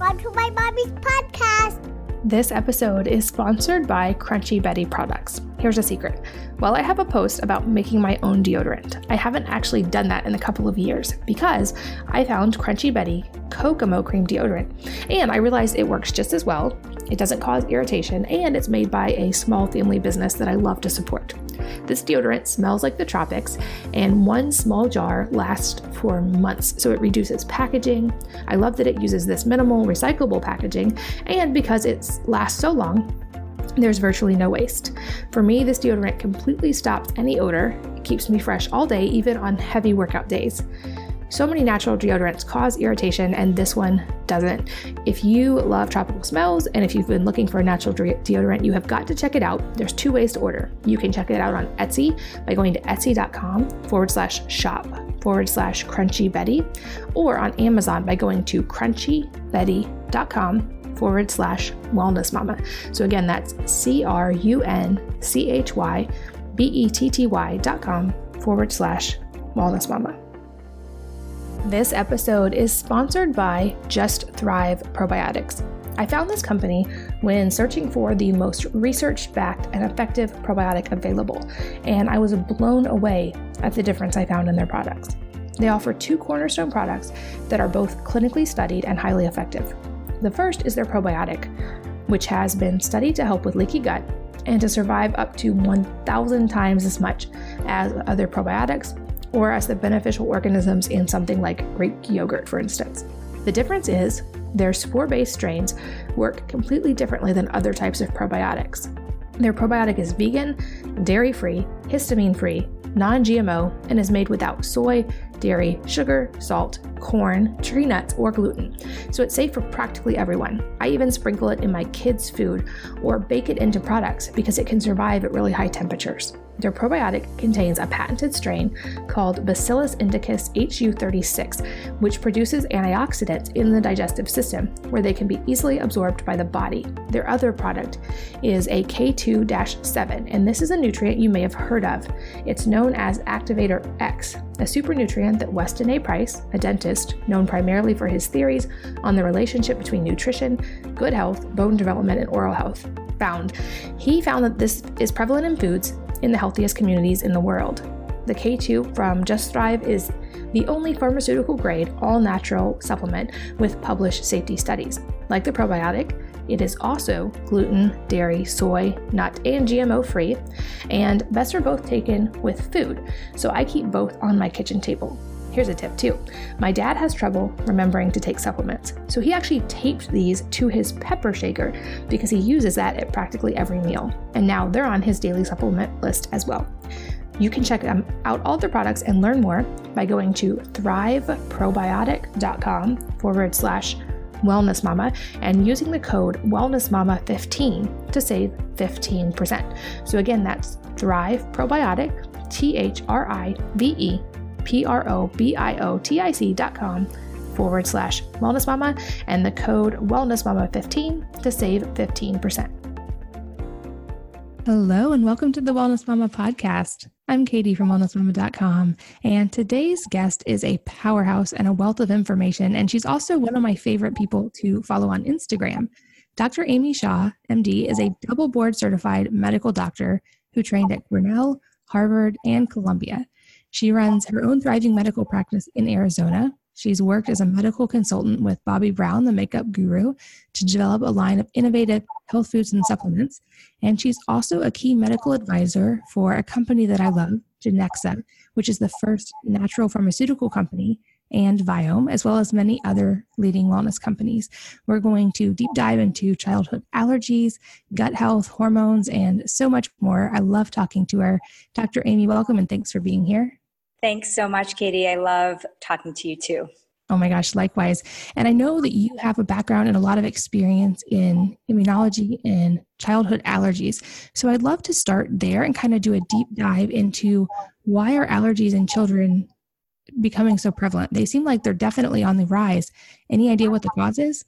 Welcome to my mommy's podcast. This episode is sponsored by Crunchy Betty products. Here's a secret. While I have a post about making my own deodorant, I haven't actually done that in a couple of years because I found Crunchy Betty Kokomo Cream Deodorant and I realized it works just as well, it doesn't cause irritation, and it's made by a small family business that I love to support. This deodorant smells like the tropics, and one small jar lasts for months, so it reduces packaging. I love that it uses this minimal recyclable packaging, and because it lasts so long, there's virtually no waste. For me, this deodorant completely stops any odor. It keeps me fresh all day, even on heavy workout days. So many natural deodorants cause irritation, and this one doesn't. If you love tropical smells and if you've been looking for a natural deodorant, you have got to check it out. There's two ways to order. You can check it out on Etsy by going to etsy.com forward slash shop forward slash crunchy Betty, or on Amazon by going to crunchybetty.com forward slash wellness mama. So again, that's C R U N C H Y B E T T Y dot com forward slash wellness mama. This episode is sponsored by Just Thrive Probiotics. I found this company when searching for the most research backed and effective probiotic available, and I was blown away at the difference I found in their products. They offer two cornerstone products that are both clinically studied and highly effective. The first is their probiotic, which has been studied to help with leaky gut and to survive up to 1,000 times as much as other probiotics or as the beneficial organisms in something like Greek yogurt, for instance. The difference is their spore based strains work completely differently than other types of probiotics. Their probiotic is vegan, dairy free, histamine free, non GMO, and is made without soy, dairy, sugar, salt, corn, tree nuts, or gluten. So it's safe for practically everyone. I even sprinkle it in my kids' food or bake it into products because it can survive at really high temperatures. Their probiotic contains a patented strain called Bacillus indicus HU36, which produces antioxidants in the digestive system where they can be easily absorbed by the body. Their other product is a K2 7, and this is a nutrient you may have heard of. It's known as Activator X, a super nutrient that Weston A. Price, a dentist known primarily for his theories on the relationship between nutrition, good health, bone development, and oral health, found. He found that this is prevalent in foods in the healthiest communities in the world. The K2 from Just Thrive is the only pharmaceutical grade, all natural supplement with published safety studies. Like the probiotic, it is also gluten, dairy, soy, nut, and GMO free, and best are both taken with food, so I keep both on my kitchen table. Here's a tip too. My dad has trouble remembering to take supplements, so he actually taped these to his pepper shaker because he uses that at practically every meal. And now they're on his daily supplement list as well. You can check out all their products and learn more by going to thriveprobiotic.com forward slash wellness mama and using the code wellnessmama15 to save 15%. So again, that's Thrive Probiotic, T H R I V E P R O B I O T I C dot com forward slash wellness mama and the code wellness mama 15 to save 15%. Hello, and welcome to the Wellness Mama podcast. I'm Katie from wellnessmama.com, and today's guest is a powerhouse and a wealth of information, and she's also one of my favorite people to follow on Instagram. Dr. Amy Shah, MD, is a double board certified medical doctor who trained at Cornell, Harvard, and Columbia. She runs her own thriving medical practice in Arizona. She's worked as a medical consultant with Bobbi Brown, the makeup guru, to develop a line of innovative health foods and supplements. And she's also a key medical advisor for a company that I love, Genexa, which is the first natural pharmaceutical company, and Viome, as well as many other leading wellness companies. We're going to deep dive into childhood allergies, gut health, hormones, and so much more. I love talking to her. Dr. Amy, welcome and thanks for being here. Thanks so much, Katie. I love talking to you too. Oh my gosh, likewise. And I know that you have a background and a lot of experience in immunology and childhood allergies. So I'd love to start there and kind of do a deep dive into why are allergies in children becoming so prevalent? They seem like they're definitely on the rise. Any idea what the cause is?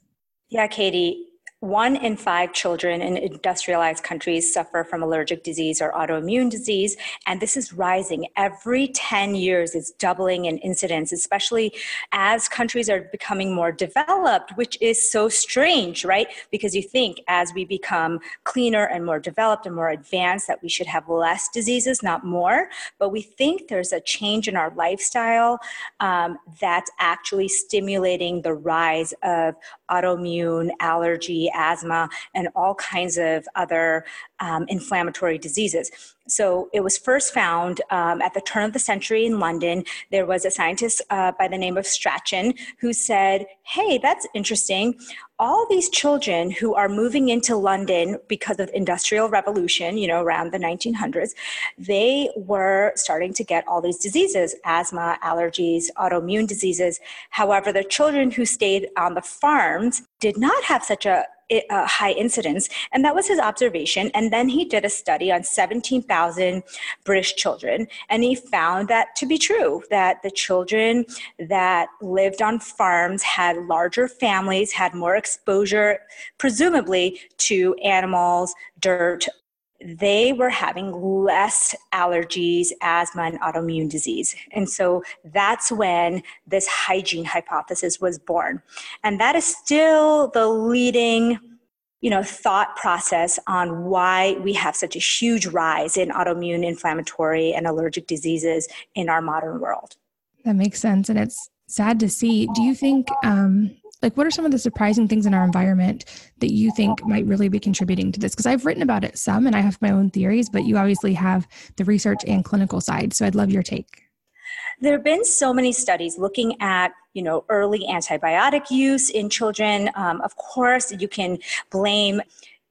Yeah, Katie. One in five children in industrialized countries suffer from allergic disease or autoimmune disease, and this is rising every 10 years. It's doubling in incidence, especially as countries are becoming more developed, which is so strange, right? Because you think as we become cleaner and more developed and more advanced, that we should have less diseases, not more. But we think there's a change in our lifestyle um, that's actually stimulating the rise of autoimmune allergy asthma, and all kinds of other um, inflammatory diseases. So it was first found um, at the turn of the century in London. There was a scientist uh, by the name of Strachan who said, Hey, that's interesting. All these children who are moving into London because of industrial revolution, you know, around the 1900s, they were starting to get all these diseases, asthma, allergies, autoimmune diseases. However, the children who stayed on the farms did not have such a uh, high incidence. And that was his observation. And then he did a study on 17,000 British children. And he found that to be true that the children that lived on farms had larger families, had more exposure, presumably, to animals, dirt, they were having less allergies, asthma, and autoimmune disease. And so that's when this hygiene hypothesis was born. And that is still the leading you know thought process on why we have such a huge rise in autoimmune inflammatory and allergic diseases in our modern world that makes sense and it's sad to see do you think um, like what are some of the surprising things in our environment that you think might really be contributing to this because i've written about it some and i have my own theories but you obviously have the research and clinical side so i'd love your take there have been so many studies looking at you know, early antibiotic use in children. Um, of course, you can blame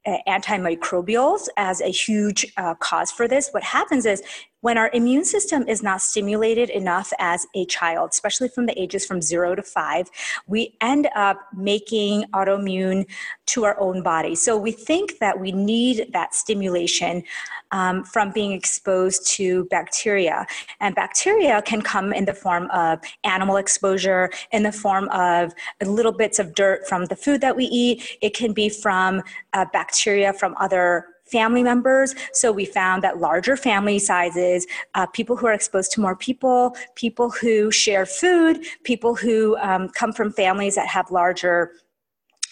uh, antimicrobials as a huge uh, cause for this. What happens is when our immune system is not stimulated enough as a child, especially from the ages from zero to five, we end up making autoimmune to our own body. So we think that we need that stimulation um, from being exposed to bacteria. And bacteria can come in the form of animal exposure, in the form of little bits of dirt from the food that we eat. It can be from uh, bacteria from other family members. So we found that larger family sizes, uh, people who are exposed to more people, people who share food, people who um, come from families that have larger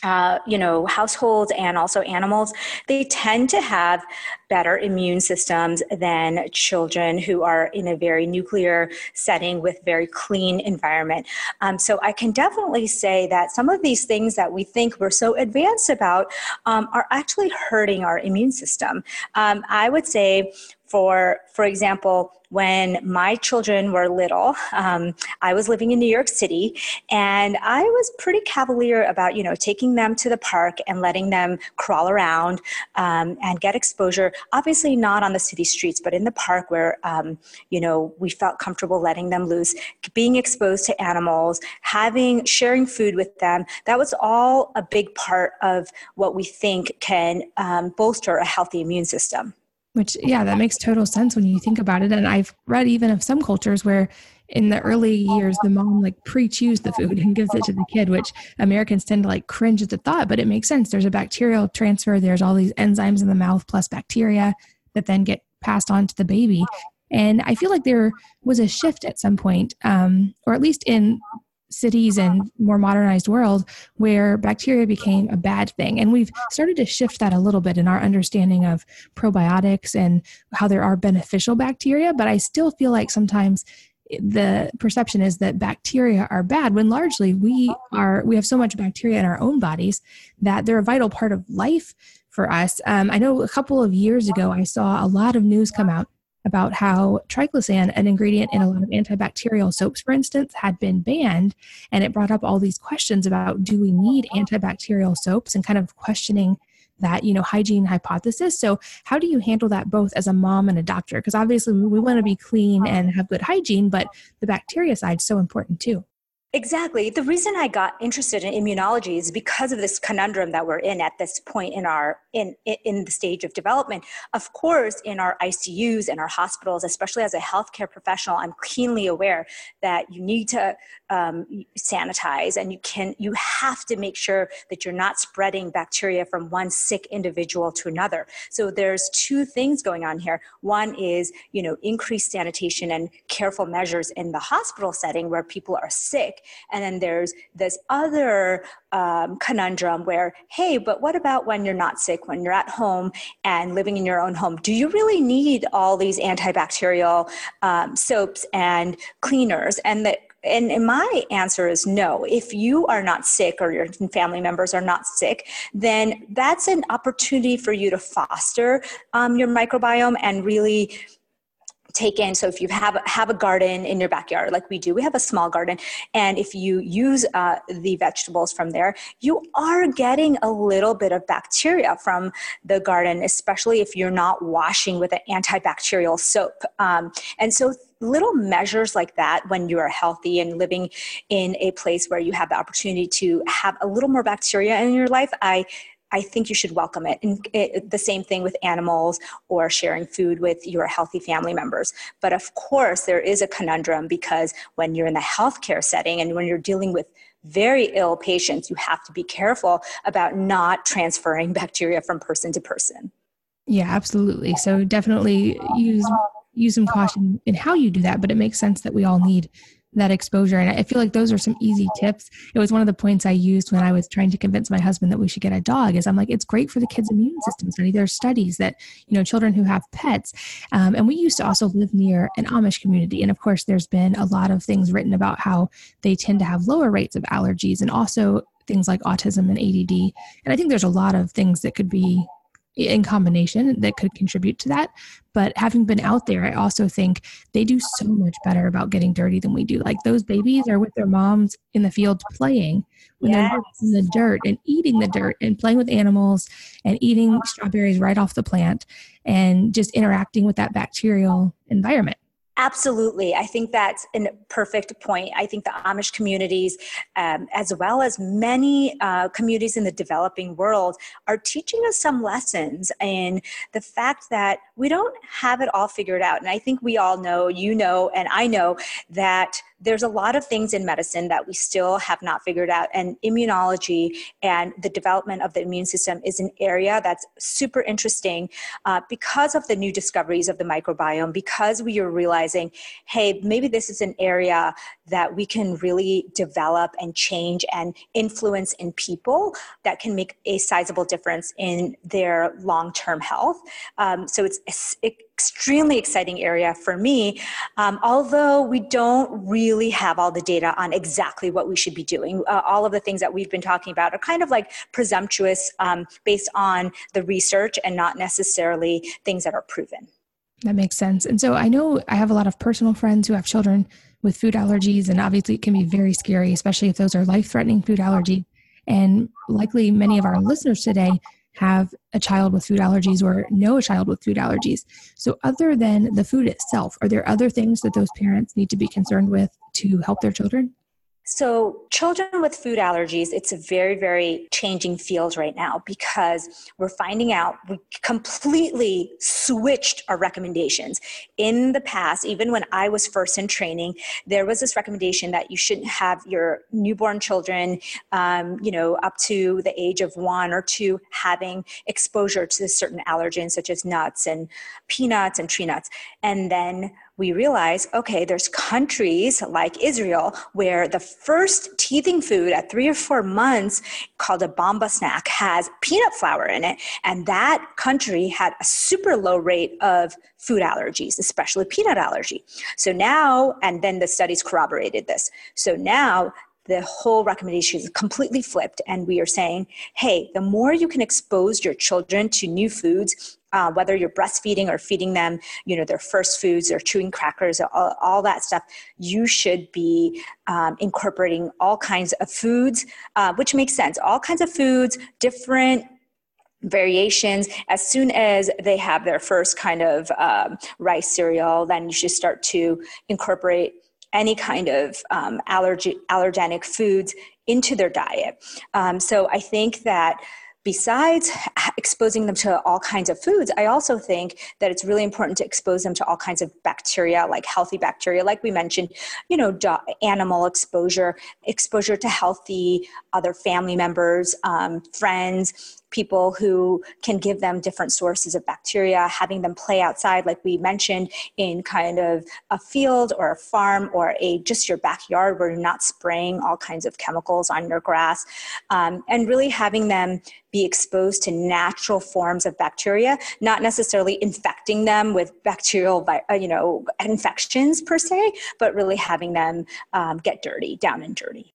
uh, you know, households and also animals, they tend to have better immune systems than children who are in a very nuclear setting with very clean environment. Um, so I can definitely say that some of these things that we think we're so advanced about um, are actually hurting our immune system. Um, I would say for for example when my children were little um, i was living in new york city and i was pretty cavalier about you know taking them to the park and letting them crawl around um, and get exposure. Obviously not on the city streets but in the park where um, you know we felt comfortable letting them loose being exposed to animals having sharing food with them. That was all a big part of what we think can um, bolster a healthy immune system which, yeah, that makes total sense when you think about it. And I've read even of some cultures where in the early years, the mom like pre chews the food and gives it to the kid, which Americans tend to like cringe at the thought, but it makes sense. There's a bacterial transfer, there's all these enzymes in the mouth plus bacteria that then get passed on to the baby. And I feel like there was a shift at some point, um, or at least in cities and more modernized world where bacteria became a bad thing. And we've started to shift that a little bit in our understanding of probiotics and how there are beneficial bacteria but i still feel like sometimes the perception is that bacteria are bad when largely we are we have so much bacteria in our own bodies that they're a vital part of life for us. Um, i know a couple of years ago i saw a lot of news come out about how triclosan, an ingredient in a lot of antibacterial soaps, for instance, had been banned. And it brought up all these questions about do we need antibacterial soaps? And kind of questioning that you know hygiene hypothesis. So how do you handle that both as a mom and a doctor? Because obviously we want to be clean and have good hygiene but the bacteria side is so important too Exactly. The reason I got interested in immunology is because of this conundrum that we're in at this point in our in in the stage of development. Of course, in our ICUs and our hospitals, especially as a healthcare professional, I'm keenly aware that you need to um, sanitize and you can you have to make sure that you're not spreading bacteria from one sick individual to another. So there's two things going on here. One is you know increased sanitation and careful measures in the hospital setting where people are sick and then there's this other um, conundrum where, hey, but what about when you're not sick, when you're at home and living in your own home? Do you really need all these antibacterial um, soaps and cleaners? And the and, and my answer is no. If you are not sick or your family members are not sick, then that's an opportunity for you to foster um, your microbiome and really take in. So if you have have a garden in your backyard like we do we have a small garden. And if you use uh, the vegetables from there you are getting a little bit of bacteria from the garden especially if you're not washing with an antibacterial soap. Um, and so little measures like that when you are healthy and living in a place where you have the opportunity to have a little more bacteria in your life i I think you should welcome it. And it, the same thing with animals or sharing food with your healthy family members. But of course, there is a conundrum because when you're in the healthcare setting and when you're dealing with very ill patients, you have to be careful about not transferring bacteria from person to person. Yeah, absolutely. So definitely use use some caution in how you do that, but it makes sense that we all need that exposure. And I feel like those are some easy tips. It was one of the points I used when I was trying to convince my husband that we should get a dog. Is I'm like, it's great for the kids' immune system study. There's studies that you know children who have pets, um, and we used to also live near an Amish community, and of course, there's been a lot of things written about how they tend to have lower rates of allergies and also things like autism and ADD. And I think there's a lot of things that could be in combination that could contribute to that. But having been out there, I also think they do so much better about getting dirty than we do. Like those babies are with their moms in the field playing when yes. they're in the dirt and eating the dirt and playing with animals and eating strawberries right off the plant and just interacting with that bacterial environment. Absolutely. I think that's a perfect point. I think the Amish communities, um, as well as many uh, communities in the developing world, are teaching us some lessons in the fact that we don't have it all figured out. And I think we all know, you know, and I know that there's a lot of things in medicine that we still have not figured out and immunology and the development of the immune system is an area that's super interesting uh, because of the new discoveries of the microbiome because we are realizing hey maybe this is an area that we can really develop and change and influence in people that can make a sizable difference in their long-term health um, so it's an extremely exciting area for me, um, although we don't really have all the data on exactly what we should be doing. Uh, all of the things that we've been talking about are kind of like presumptuous um, based on the research and not necessarily things that are proven. That makes sense. And so I know I have a lot of personal friends who have children with food allergies, and obviously it can be very scary, especially if those are life threatening food allergy. And likely many of our listeners today have a child with food allergies or know a child with food allergies. So, other than the food itself, are there other things that those parents need to be concerned with to help their children? So, children with food allergies, it's a very, very changing field right now because we're finding out we completely switched our recommendations. In the past, even when I was first in training, there was this recommendation that you shouldn't have your newborn children, um, you know, up to the age of one or two having exposure to certain allergens such as nuts and peanuts and tree nuts. And then we realize okay, there's countries like Israel where the first teething food at three or four months, called a Bamba snack, has peanut flour in it. And that country had a super low rate of food allergies, especially peanut allergy. So now, and then the studies corroborated this. So now the whole recommendation is completely flipped and we are saying hey the more you can expose your children to new foods uh, whether you're breastfeeding or feeding them, you know, their first foods or chewing crackers, all, all that stuff, you should be um, incorporating all kinds of foods, uh, which makes sense. All kinds of foods, different variations as soon as they have their first kind of um, rice cereal then you should start to incorporate any kind of um, allergy, allergenic foods into their diet. Um, so I think that besides exposing them to all kinds of foods, I also think that it's really important to expose them to all kinds of bacteria, like healthy bacteria, like we mentioned, you know, animal exposure, exposure to healthy other family members, um, friends, people who can give them different sources of bacteria, having them play outside, like we mentioned, in kind of a field or a farm or a just your backyard where you're not spraying all kinds of chemicals on your grass, um, and really having them be exposed to natural forms of bacteria, not necessarily infecting them with bacterial, uh, you know, infections per se, but really having them um, get dirty, down and dirty.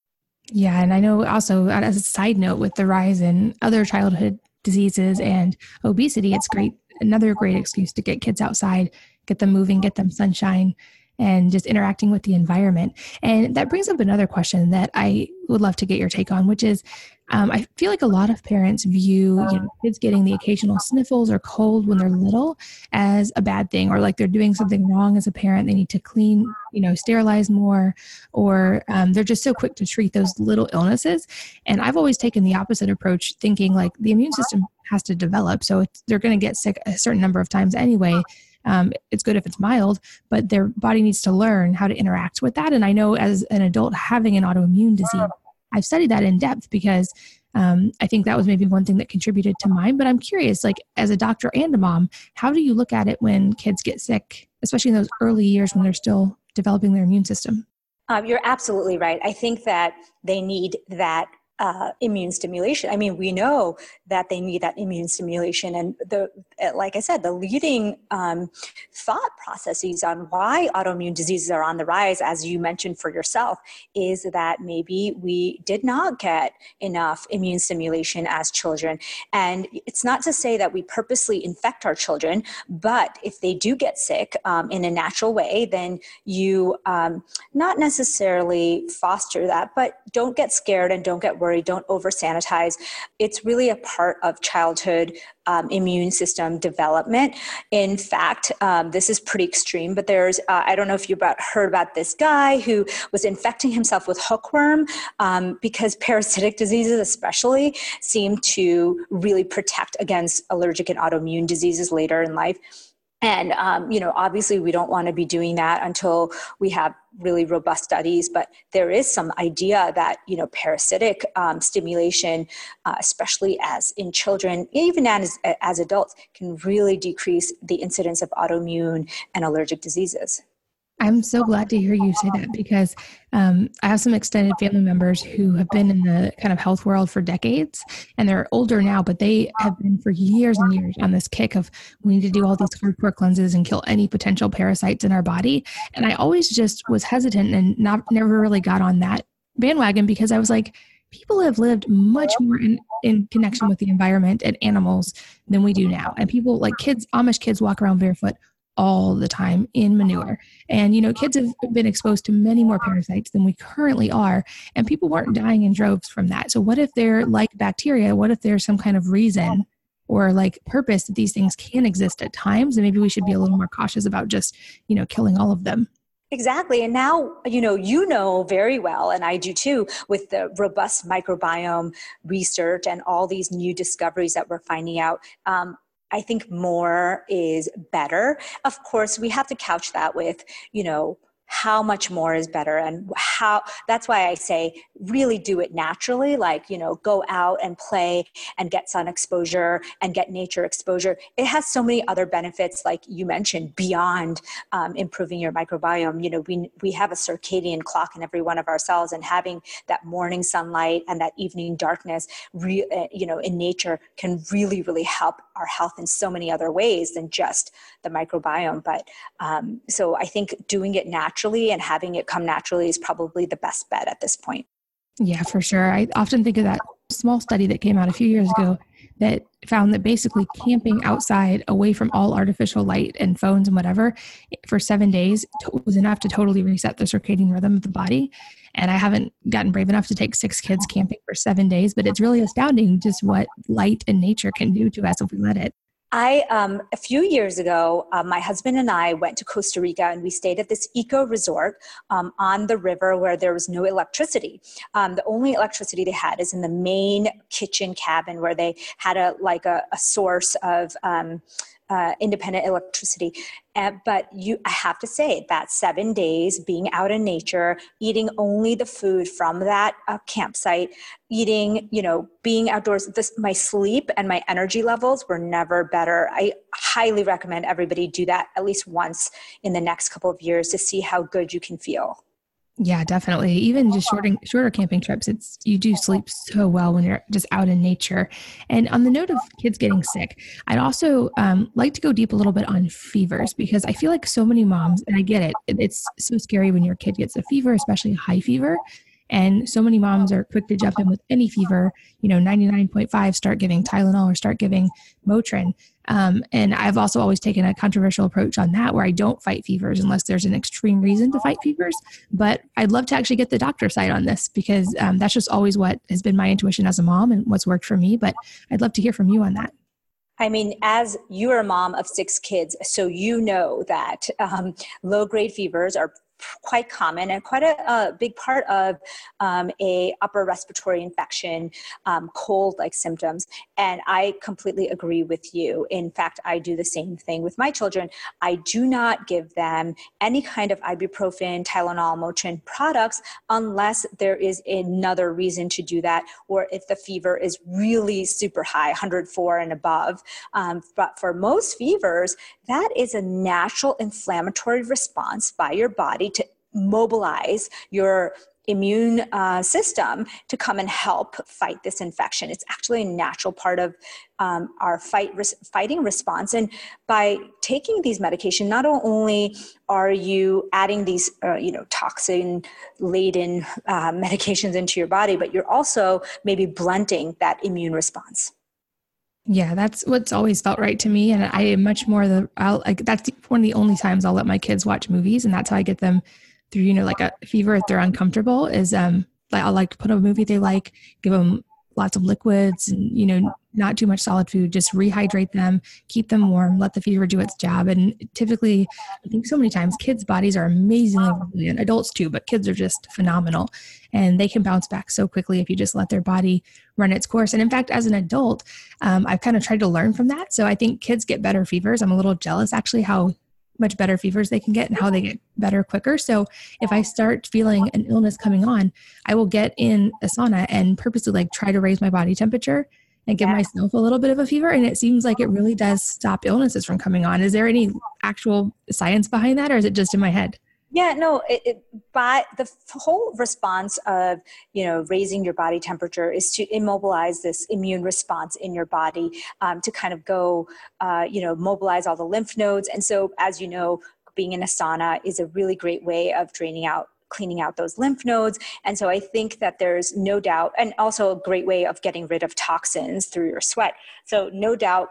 Yeah, and I know also uh, as a side note with the rise in other childhood diseases and obesity, it's great another great excuse to get kids outside, get them moving, get them sunshine, and just interacting with the environment. And that brings up another question that I would love to get your take on, which is um, I feel like a lot of parents view you know, kids getting the occasional sniffles or cold when they're little as a bad thing, or like they're doing something wrong as a parent. They need to clean, you know, sterilize more, or um, they're just so quick to treat those little illnesses. And I've always taken the opposite approach, thinking like the immune system has to develop, so they're going to get sick a certain number of times anyway. Um, it's good if it's mild, but their body needs to learn how to interact with that. And I know as an adult having an autoimmune disease, I've studied that in depth because um, I think that was maybe one thing that contributed to mine. But I'm curious, like as a doctor and a mom, how do you look at it when kids get sick, especially in those early years when they're still developing their immune system? Um, you're absolutely right. I think that they need that uh, immune stimulation. I mean, we know that they need that immune stimulation, and the like I said, the leading um, thought processes on why autoimmune diseases are on the rise, as you mentioned for yourself, is that maybe we did not get enough immune stimulation as children, and it's not to say that we purposely infect our children, but if they do get sick um, in a natural way, then you um, not necessarily foster that, but don't get scared and don't get worry, don't over sanitize. It's really a part of childhood um, immune system development. In fact, um, this is pretty extreme, but there's, uh, I don't know if you about, heard about this guy who was infecting himself with hookworm um, because parasitic diseases, especially, seem to really protect against allergic and autoimmune diseases later in life. And, um, you know, obviously we don't want to be doing that until we have really robust studies, but there is some idea that, you know, parasitic um, stimulation, uh, especially as in children, even as, as adults, can really decrease the incidence of autoimmune and allergic diseases. I'm so glad to hear you say that because um, I have some extended family members who have been in the kind of health world for decades and they're older now, but they have been for years and years on this kick of we need to do all these hardcore cleanses and kill any potential parasites in our body. And I always just was hesitant and not never really got on that bandwagon because I was like, people have lived much more in, in connection with the environment and animals than we do now. And people like kids, Amish kids walk around barefoot all the time in manure. And, you know, kids have been exposed to many more parasites than we currently are, and people weren't dying in droves from that. So, what if they're like bacteria? What if there's some kind of reason or like purpose that these things can exist at times? And maybe we should be a little more cautious about just, you know, killing all of them. Exactly. And now, you know, you know very well, and I do too, with the robust microbiome research and all these new discoveries that we're finding out. Um, I think more is better. Of course, we have to couch that with, you know, how much more is better and how that's why i say really do it naturally like you know go out and play and get sun exposure and get nature exposure it has so many other benefits like you mentioned beyond um, improving your microbiome you know we we have a circadian clock in every one of our cells and having that morning sunlight and that evening darkness re, uh, you know in nature can really really help our health in so many other ways than just the microbiome but um, so i think doing it naturally and having it come naturally is probably the best bet at this point. Yeah, for sure. I often think of that small study that came out a few years ago that found that basically camping outside away from all artificial light and phones and whatever for seven days was enough to totally reset the circadian rhythm of the body. And I haven't gotten brave enough to take six kids camping for seven days, but it's really astounding just what light and nature can do to us if we let it. I, um, a few years ago, uh, my husband and I went to Costa Rica and we stayed at this eco resort um, on the river where there was no electricity. Um, the only electricity they had is in the main kitchen cabin where they had a like a, a source of um, uh, independent electricity. And, but you, I have to say that seven days being out in nature, eating only the food from that uh, campsite, eating, you know, being outdoors, this, my sleep and my energy levels were never better. I highly recommend everybody do that at least once in the next couple of years to see how good you can feel. Yeah, definitely. Even just shorter shorter camping trips, it's you do sleep so well when you're just out in nature. And on the note of kids getting sick, I'd also um, like to go deep a little bit on fevers because I feel like so many moms, and I get it, it's so scary when your kid gets a fever, especially a high fever. And so many moms are quick to jump in with any fever, you know, 99.5, start giving Tylenol or start giving Motrin. Um, and I've also always taken a controversial approach on that where I don't fight fevers unless there's an extreme reason to fight fevers. But I'd love to actually get the doctor side on this because um, that's just always what has been my intuition as a mom and what's worked for me. But I'd love to hear from you on that. I mean, as you're a mom of six kids, so you know that um, low grade fevers are quite common and quite a, a big part of um, a upper respiratory infection um, cold like symptoms. And i completely agree with you. In fact i do the same thing with my children. I do not give them any kind of ibuprofen tylenol motrin products unless there is another reason to do that or if the fever is really super high 104 and above. Um, but for most fevers that is a natural inflammatory response by your body to mobilize your immune uh, system to come and help fight this infection. It's actually a natural part of um, our fight res- fighting response. And by taking these medications, not only are you adding these, uh, you know, toxin laden uh, medications into your body, but you're also maybe blunting that immune response. Yeah, that's what's always felt right to me, and I am much more the. I'll like that's one of the only times I'll let my kids watch movies, and that's how I get them through. You know, like a fever if they're uncomfortable is um like I'll like put a movie they like, give them lots of liquids and you know not too much solid food just rehydrate them keep them warm let the fever do its job and typically i think so many times kids bodies are amazingly resilient adults too but kids are just phenomenal. And they can bounce back so quickly if you just let their body run its course. And in fact as an adult um, i've kind of tried to learn from that. So i think kids get better fevers. I'm a little jealous actually how much better fevers they can get and how they get better quicker. So if I start feeling an illness coming on, I will get in a sauna and purposely like try to raise my body temperature and give yeah. myself a little bit of a fever. And it seems like it really does stop illnesses from coming on. Is there any actual science behind that or is it just in my head? Yeah, no, it, it, but the whole response of, you know, raising your body temperature is to immobilize this immune response in your body um, to kind of go, uh, you know, mobilize all the lymph nodes. And so, as you know, being in a sauna is a really great way of draining out cleaning out those lymph nodes. And so I think that there's no doubt, and also a great way of getting rid of toxins through your sweat. So, no doubt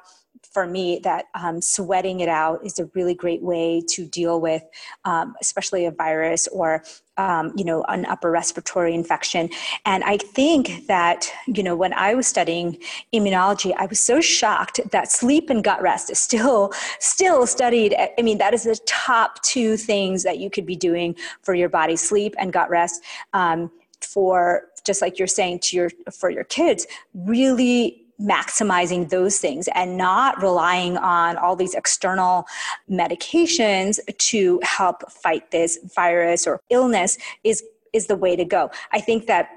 for me that um, sweating it out is a really great way to deal with um, especially a virus or um, you know an upper respiratory infection. And i think that you know when i was studying immunology i was so shocked that sleep and gut rest is still still studied. I mean that is the top two things that you could be doing for your body sleep and gut rest um, for just like you're saying to your for your kids really maximizing those things and not relying on all these external medications to help fight this virus or illness is is the way to go. I think that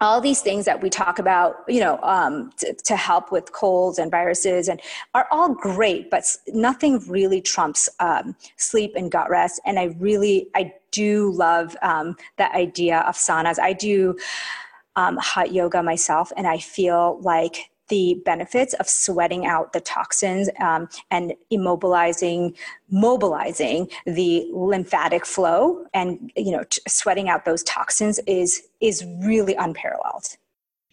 all these things that we talk about, you know, um, to, to, help with colds and viruses, and are all great, but nothing really trumps um, sleep and gut rest. And I really, I do love um, the idea of saunas. I do um, hot yoga myself, and I feel like the benefits of sweating out the toxins um, and immobilizing mobilizing the lymphatic flow and you know t- sweating out those toxins is is really unparalleled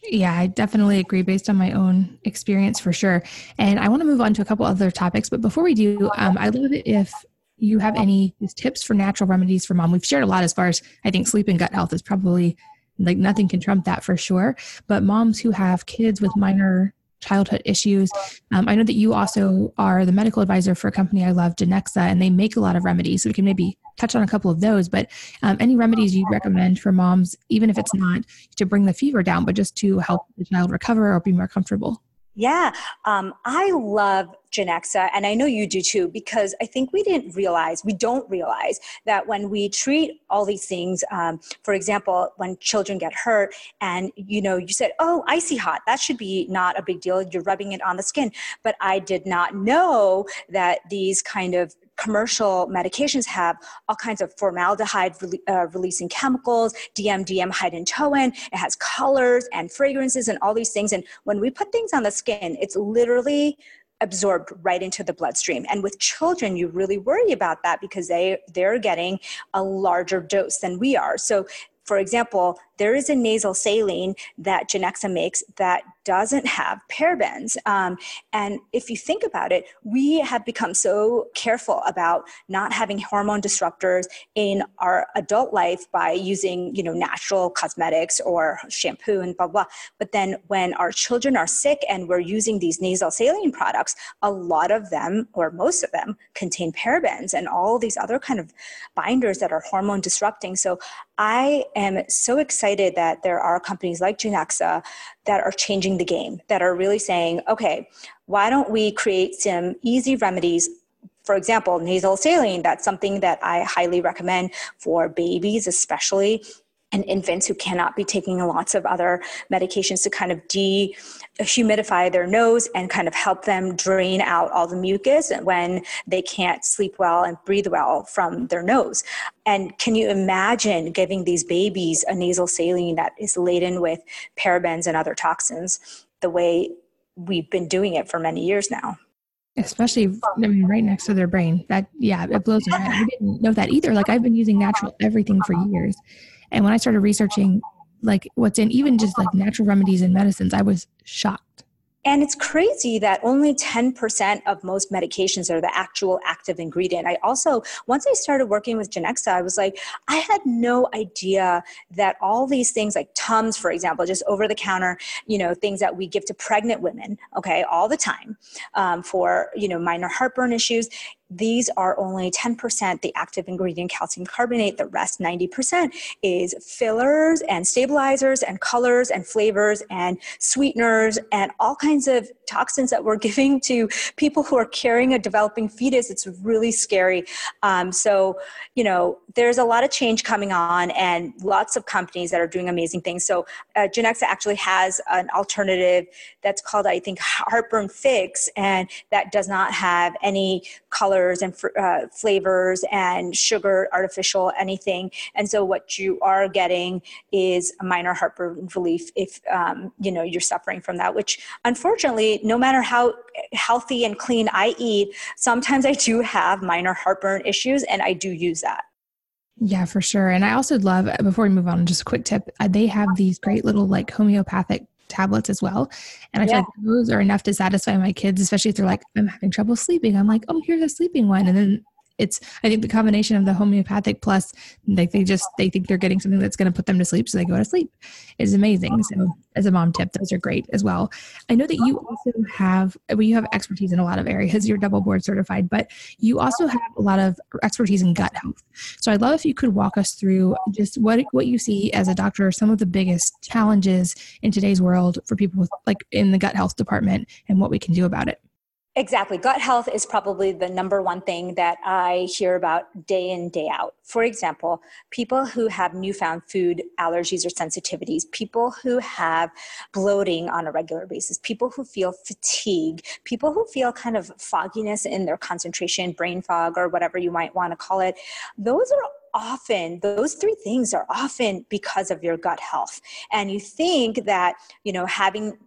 yeah, I definitely agree based on my own experience for sure. And I want to move on to a couple other topics. But before we do, um, I'd love it if you have any tips for natural remedies for mom. We've shared a lot as far as I think sleep and gut health is probably like nothing can trump that for sure. But moms who have kids with minor childhood issues. Um, I know that you also are the medical advisor for a company I love, Genexa, and they make a lot of remedies. So we can maybe touch on a couple of those. But um, any remedies you recommend for moms, even if it's not to bring the fever down, but just to help the child recover or be more comfortable? Yeah, um, I love Genexa, and I know you do too, because I think we didn't realize, we don't realize that when we treat all these things, um, for example, when children get hurt, and you know, you said, "Oh, icy hot, that should be not a big deal. You're rubbing it on the skin," but I did not know that these kind of commercial medications have all kinds of formaldehyde uh, releasing chemicals, DMDM hydantoin. It has colors and fragrances and all these things. And when we put things on the skin, it's literally absorbed right into the bloodstream and with children you really worry about that because they they're getting a larger dose than we are so for example, there is a nasal saline that Genexa makes that doesn't have parabens. Um, and if you think about it, we have become so careful about not having hormone disruptors in our adult life by using, you know, natural cosmetics or shampoo and blah, blah. But then when our children are sick and we're using these nasal saline products, a lot of them, or most of them, contain parabens and all these other kind of binders that are hormone disrupting. So I am so excited that there are companies like Genexa that are changing the game, that are really saying, okay, why don't we create some easy remedies? For example, nasal saline, that's something that I highly recommend for babies, especially and infants who cannot be taking lots of other medications to kind of dehumidify their nose and kind of help them drain out all the mucus when they can't sleep well and breathe well from their nose. And can you imagine giving these babies a nasal saline that is laden with parabens and other toxins the way we've been doing it for many years now? especially I mean, right next to their brain. That yeah, it blows my mind. I didn't know that either. Like I've been using natural everything for years, and when I started researching like what's in even just like natural remedies and medicines, I was shocked. And it's crazy that only 10% of most medications are the actual active ingredient. I also, once I started working with Genexa, I was like, I had no idea that all these things like Tums, for example, just over the counter, you know, things that we give to pregnant women, okay, all the time um, for, you know, minor heartburn issues these are only 10% the active ingredient calcium carbonate. The rest, 90%, is fillers and stabilizers and colors and flavors and sweeteners and all kinds of toxins that we're giving to people who are carrying a developing fetus. It's really scary. Um, so, you know, there's a lot of change coming on and lots of companies that are doing amazing things. So, uh, Genexa actually has an alternative that's called, I think, Heartburn Fix, and that does not have any colors and uh, flavors and sugar, artificial, anything. And so, what you are getting is a minor heartburn relief if um, you know you're suffering from that. Which, unfortunately, no matter how healthy and clean I eat, sometimes I do have minor heartburn issues, and I do use that. Yeah, for sure. And I also love, before we move on, just a quick tip uh, they have these great little like homeopathic tablets as well. And I yeah. feel like those are enough to satisfy my kids, especially if they're like, I'm having trouble sleeping. I'm like, oh, here's a sleeping one. And then it's i think the combination of the homeopathic plus like they just they think they're getting something that's going to put them to sleep so they go to sleep. Is amazing. So as a mom tip those are great as well. I know that you also have well you have expertise in a lot of areas. You're double board certified but you also have a lot of expertise in gut health. So i'd love if you could walk us through just what what you see as a doctor some of the biggest challenges in today's world for people with like in the gut health department and what we can do about it Exactly. Gut health is probably the number one thing that I hear about day in, day out. For example, people who have newfound food allergies or sensitivities, people who have bloating on a regular basis, people who feel fatigue, people who feel kind of fogginess in their concentration, brain fog, or whatever you might want to call it. Those are often those three things are often because of your gut health. And you think that you know having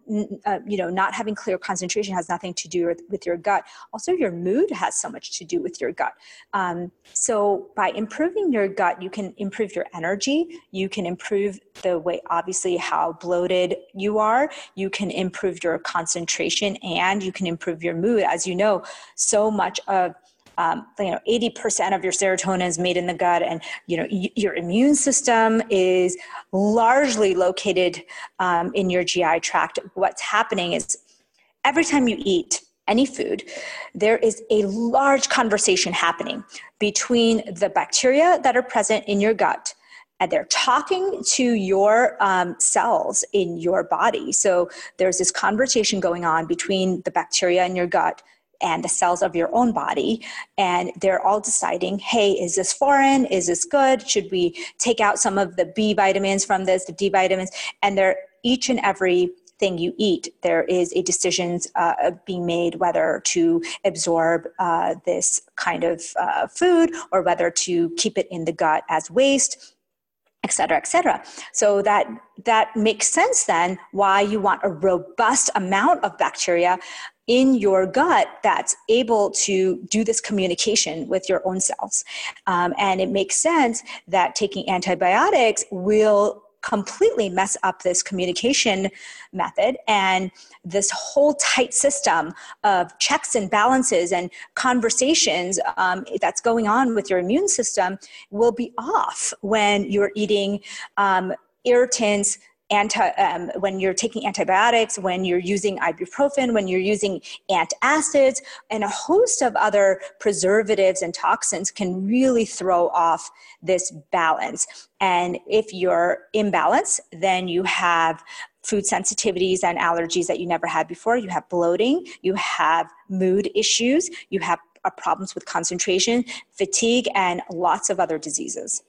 uh, you know not having clear concentration has nothing to do with, with your gut. Also your mood has so much to do with your gut. Um, so by improving your gut you can improve your energy. You can improve the way obviously how bloated you are. You can improve your concentration and you can improve your mood. As you know so much of um, you know 80% of your serotonin is made in the gut and you know y- your immune system is largely located um, in your gi tract what's happening is every time you eat any food, there is a large conversation happening between the bacteria that are present in your gut and they're talking to your um, cells in your body. So there's this conversation going on between the bacteria in your gut and the cells of your own body and they're all deciding hey is this foreign? Is this good? Should we take out some of the b vitamins from this the d vitamins? And they're each and every thing you eat, there is a decision uh, being made whether to absorb uh, this kind of uh, food or whether to keep it in the gut as waste et cetera, et cetera. So that that makes sense then why you want a robust amount of bacteria in your gut that's able to do this communication with your own cells. Um, and it makes sense that taking antibiotics will completely mess up this communication method and this whole tight system of checks and balances and conversations um, that's going on with your immune system will be off when you're eating um, irritants anti, um, when you're taking antibiotics, when you're using ibuprofen, when you're using antacids, and a host of other preservatives and toxins can really throw off this balance. And if you're imbalanced, then you have food sensitivities and allergies that you never had before. You have bloating, you have mood issues, you have uh, problems with concentration, fatigue, and lots of other diseases.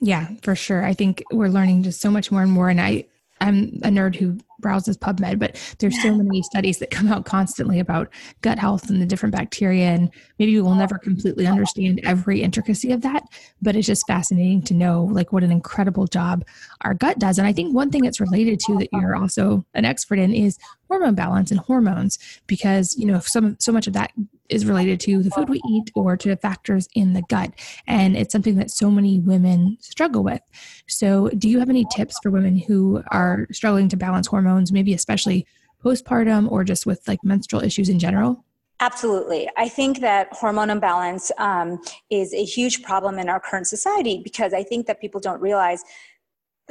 Yeah, for sure. I think we're learning just so much more and more. And I, I'm a nerd who browses PubMed, but there's so many studies that come out constantly about gut health and the different bacteria. And maybe we'll never completely understand every intricacy of that, but it's just fascinating to know like what an incredible job our gut does. And I think one thing it's related to that you're also an expert in is hormone balance and hormones, because you know some so much of that is related to the food we eat or to factors in the gut. And it's something that so many women struggle with. So, do you have any tips for women who are struggling to balance hormones, maybe especially postpartum or just with like menstrual issues in general? Absolutely. I think that hormone imbalance um, is a huge problem in our current society because I think that people don't realize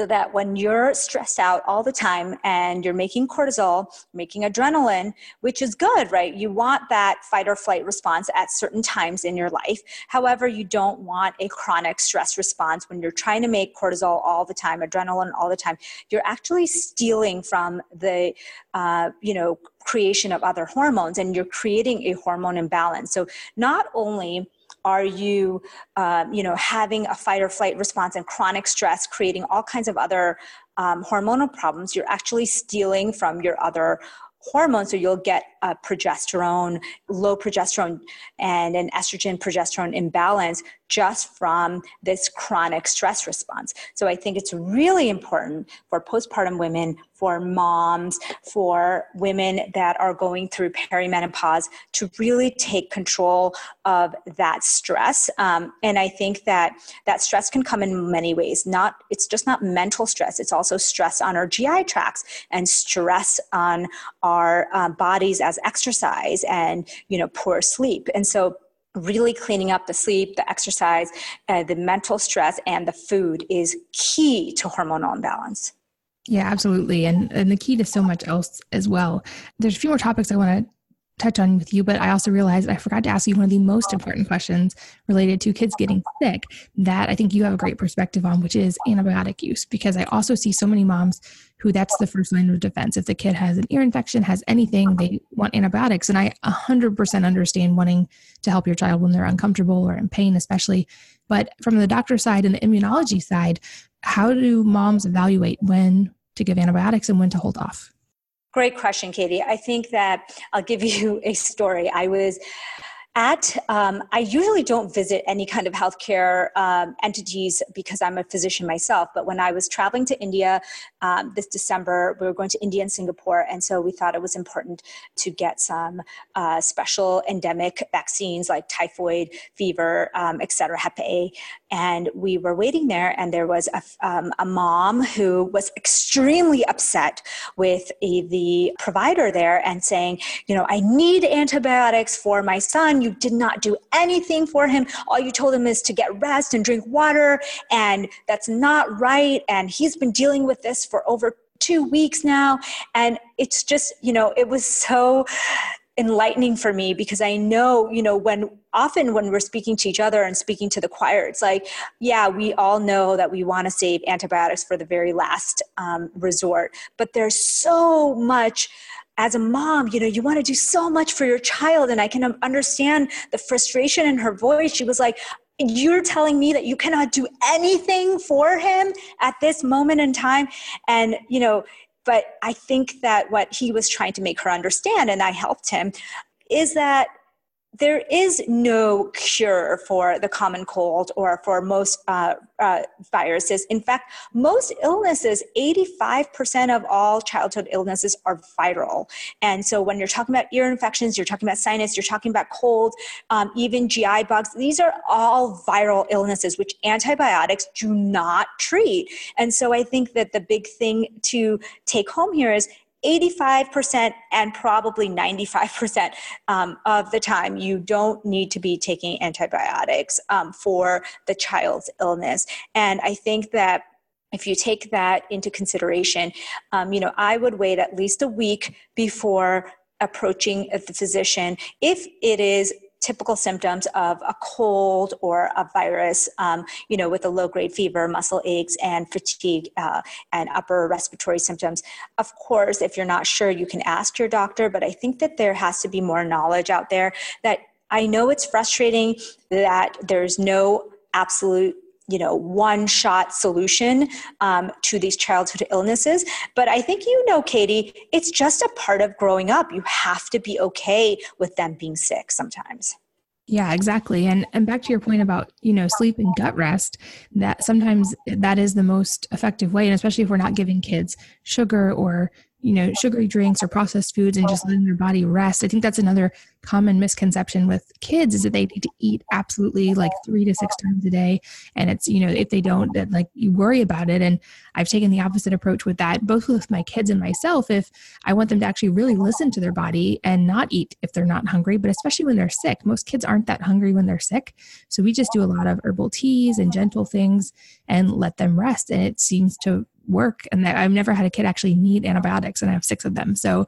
that when you're stressed out all the time and you're making cortisol, making adrenaline, which is good, right? You want that fight or flight response at certain times in your life. However, you don't want a chronic stress response when you're trying to make cortisol all the time, adrenaline all the time. You're actually stealing from the, uh, you know, creation of other hormones and you're creating a hormone imbalance. So not only are you, um, you know, having a fight or flight response and chronic stress, creating all kinds of other um, hormonal problems? You're actually stealing from your other hormones. So you'll get a progesterone, low progesterone, and an estrogen progesterone imbalance just from this chronic stress response. So I think it's really important for postpartum women, for moms, for women that are going through perimenopause to really take control of that stress. Um, and I think that that stress can come in many ways. Not it's just not mental stress. It's also stress on our GI tracts and stress on our uh, bodies as exercise and you know poor sleep. And so really cleaning up the sleep, the exercise, uh, the mental stress, and the food is key to hormonal imbalance. Yeah, absolutely. And, and the key to so much else as well. There's a few more topics I want to touch on with you, but I also realized I forgot to ask you one of the most important questions related to kids getting sick that I think you have a great perspective on, which is antibiotic use. Because I also see so many moms who that's the first line of defense. If the kid has an ear infection, has anything, they want antibiotics. And I 100% understand wanting to help your child when they're uncomfortable or in pain, especially. But from the doctor side and the immunology side, how do moms evaluate when to give antibiotics and when to hold off? Great question, Katie. I think that I'll give you a story. I was at um, i usually don't visit any kind of healthcare um, entities because i'm a physician myself but when i was traveling to india um, this december we were going to india and singapore and so we thought it was important to get some uh, special endemic vaccines like typhoid fever um, et cetera hep a. And we were waiting there and there was a, um, a mom who was extremely upset with a, the provider there and saying you know i need antibiotics for my son you did not do anything for him. All you told him is to get rest and drink water and that's not right. And he's been dealing with this for over two weeks now. And it's just, you know, it was so enlightening for me because I know, you know, when often when we're speaking to each other and speaking to the choir, it's like, yeah, we all know that we want to save antibiotics for the very last um, resort, but there's so much as a mom, you know, you want to do so much for your child. And I can understand the frustration in her voice. She was like, you're telling me that you cannot do anything for him at this moment in time. And, you know, but I think that what he was trying to make her understand, and I helped him, is that there is no cure for the common cold or for most uh, uh, viruses. In fact, most illnesses, 85% of all childhood illnesses are viral. And so when you're talking about ear infections, you're talking about sinus, you're talking about cold, um, even GI bugs, these are all viral illnesses which antibiotics do not treat. And so I think that the big thing to take home here is 85% and probably 95% um, of the time, you don't need to be taking antibiotics um, for the child's illness. And I think that if you take that into consideration, um, you know, I would wait at least a week before approaching the physician if it is typical symptoms of a cold or a virus, um, you know, with a low grade fever, muscle aches, and fatigue uh, and upper respiratory symptoms. Of course, if you're not sure, you can ask your doctor, but I think that there has to be more knowledge out there that I know it's frustrating that there's no absolute you know one shot solution um, to these childhood illnesses. But i think you know katie it's just a part of growing up. You have to be okay with them being sick sometimes. Yeah, exactly. And and back to your point about, you know, sleep and gut rest, that sometimes that is the most effective way and especially if we're not giving kids sugar or you know sugary drinks or processed foods and just letting their body rest. I think that's another common misconception with kids is that they need to eat absolutely like three to six times a day. And it's you know if they don't that like you worry about it. And i've taken the opposite approach with that both with my kids and myself. If i want them to actually really listen to their body and not eat if they're not hungry but especially when they're sick. Most kids aren't that hungry when they're sick. So we just do a lot of herbal teas and gentle things and let them rest. And it seems to work and that I've never had a kid actually need antibiotics and I have six of them. So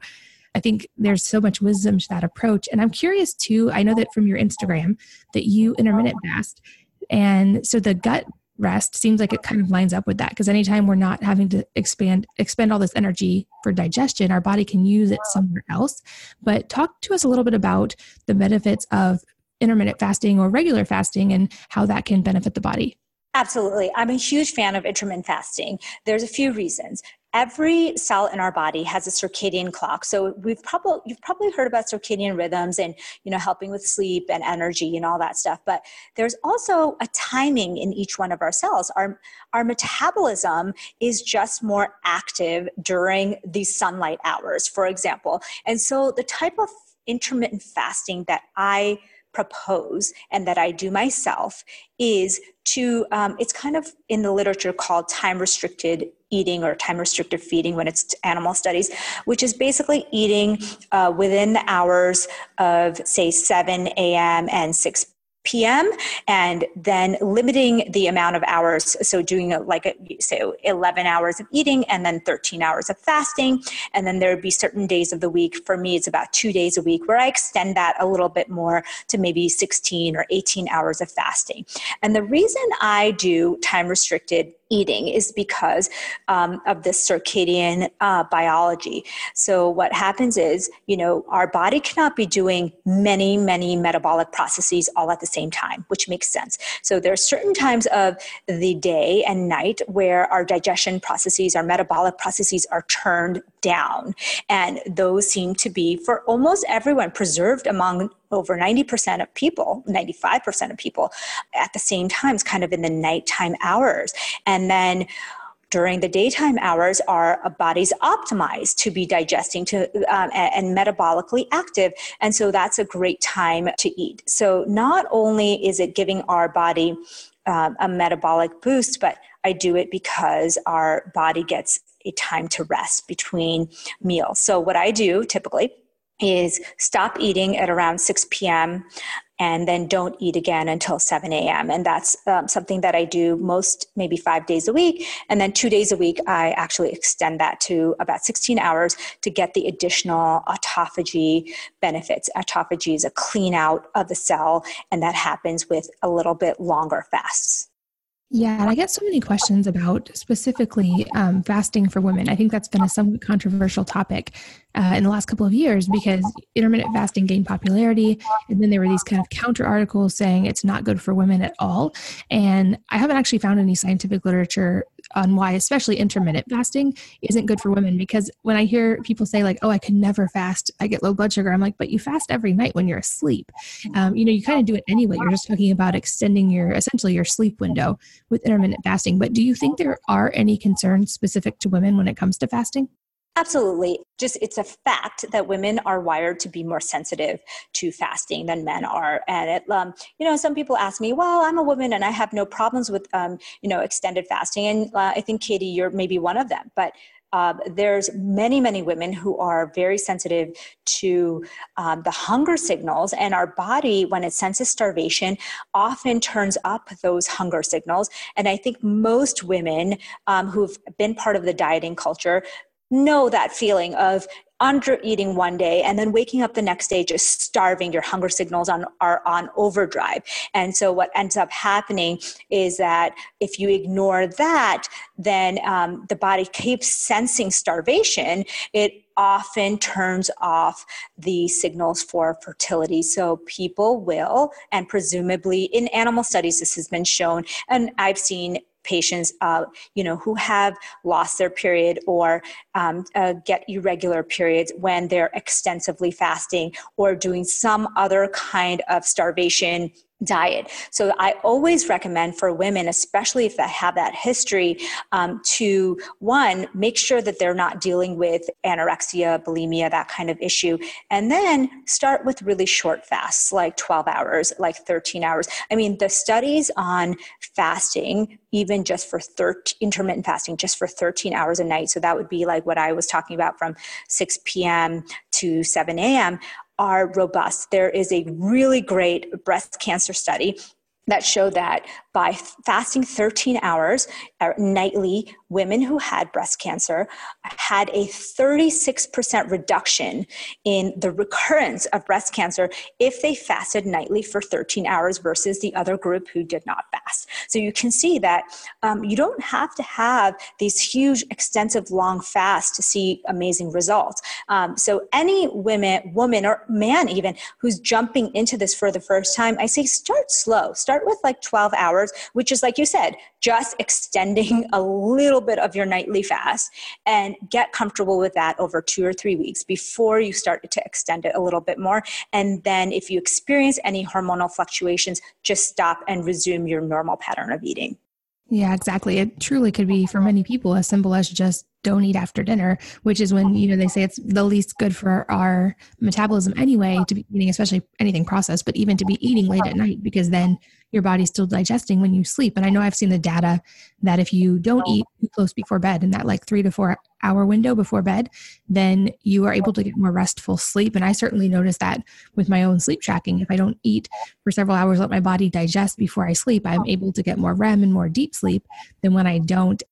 I think there's so much wisdom to that approach. And I'm curious too, I know that from your Instagram that you intermittent fast. And so the gut rest seems like it kind of lines up with that because anytime we're not having to expand expend all this energy for digestion our body can use it somewhere else but talk to us a little bit about the benefits of intermittent fasting or regular fasting and how that can benefit the body Absolutely. I'm a huge fan of intermittent fasting. There's a few reasons. Every cell in our body has a circadian clock. So we've probably you've probably heard about circadian rhythms and you know helping with sleep and energy and all that stuff. But there's also a timing in each one of our cells. Our our metabolism is just more active during these sunlight hours, for example. And so the type of intermittent fasting that I propose and that I do myself is to, um, it's kind of in the literature called time restricted eating or time restricted feeding when it's animal studies, which is basically eating uh, within the hours of, say, 7 a.m. and 6 p.m. and then limiting the amount of hours. So doing like say 11 hours of eating and then 13 hours of fasting. And then there would be certain days of the week. For me, it's about two days a week where I extend that a little bit more to maybe 16 or 18 hours of fasting. And the reason I do time restricted eating is because um, of the circadian uh, biology. So what happens is, you know, our body cannot be doing many, many metabolic processes all at the same time, which makes sense. So there are certain times of the day and night where our digestion processes, our metabolic processes are turned down. And those seem to be, for almost everyone, preserved among over 90% of people, 95% of people at the same times, kind of in the nighttime hours. And then during the daytime hours our bodies optimized to be digesting to um, and, and, metabolically active. And so that's a great time to eat. So not only is it giving our body um, a metabolic boost but i do it because our body gets a time to rest between meals. So what i do typically is stop eating at around 6 p.m. and then don't eat again until 7 a.m. And that's um, something that I do most, maybe five days a week. And then two days a week, I actually extend that to about 16 hours to get the additional autophagy benefits. Autophagy is a clean out of the cell, and that happens with a little bit longer fasts. Yeah, and I get so many questions about specifically um, fasting for women. I think that's been a somewhat controversial topic uh, in the last couple of years because intermittent fasting gained popularity, and then there were these kind of counter articles saying it's not good for women at all. And I haven't actually found any scientific literature on why, especially intermittent fasting, isn't good for women. Because when I hear people say like, "Oh, I can never fast, I get low blood sugar," I'm like, "But you fast every night when you're asleep. Um, you know, you kind of do it anyway. You're just talking about extending your essentially your sleep window." with intermittent fasting. But do you think there are any concerns specific to women when it comes to fasting? Absolutely. Just it's a fact that women are wired to be more sensitive to fasting than men are. And it, um, you know, some people ask me, well, I'm a woman and I have no problems with, um, you know, extended fasting. And uh, I think, Katie, you're maybe one of them. But uh, there's many many women who are very sensitive to um, the hunger signals and our body when it senses starvation often turns up those hunger signals and i think most women um, who've been part of the dieting culture know that feeling of under eating one day and then waking up the next day just starving. Your hunger signals on are on overdrive. And so what ends up happening is that if you ignore that then um, the body keeps sensing starvation. It often turns off the signals for fertility. So people will, and presumably in animal studies, this has been shown, and I've seen patients uh, you know who have lost their period or um, uh, get irregular periods when they're extensively fasting or doing some other kind of starvation diet. So I always recommend for women, especially if they have that history, um, to one, make sure that they're not dealing with anorexia, bulimia, that kind of issue. And then start with really short fasts, like 12 hours, like 13 hours. I mean, the studies on fasting, even just for 13, intermittent fasting, just for 13 hours a night. So that would be like what I was talking about from 6 p.m. to 7 a.m are robust. There is a really great breast cancer study that showed that by fasting 13 hours uh, nightly, women who had breast cancer had a 36% reduction in the recurrence of breast cancer if they fasted nightly for 13 hours versus the other group who did not fast. So you can see that um, you don't have to have these huge, extensive, long fasts to see amazing results. Um, so any women, woman or man even who's jumping into this for the first time, I say start slow. Start with like 12 hours hours, which is like you said, just extending a little bit of your nightly fast and get comfortable with that over two or three weeks before you start to extend it a little bit more. And then if you experience any hormonal fluctuations, just stop and resume your normal pattern of eating. Yeah, exactly. It truly could be for many people as simple as just don't eat after dinner, which is when, you know, they say it's the least good for our metabolism anyway to be eating, especially anything processed, but even to be eating late at night because then your body's still digesting when you sleep. And I know I've seen the data that if you don't eat too close before bed in that like three to four hour window before bed, then you are able to get more restful sleep. And I certainly notice that with my own sleep tracking. If I don't eat for several hours, let my body digest before I sleep, I'm able to get more REM and more deep sleep than when I don't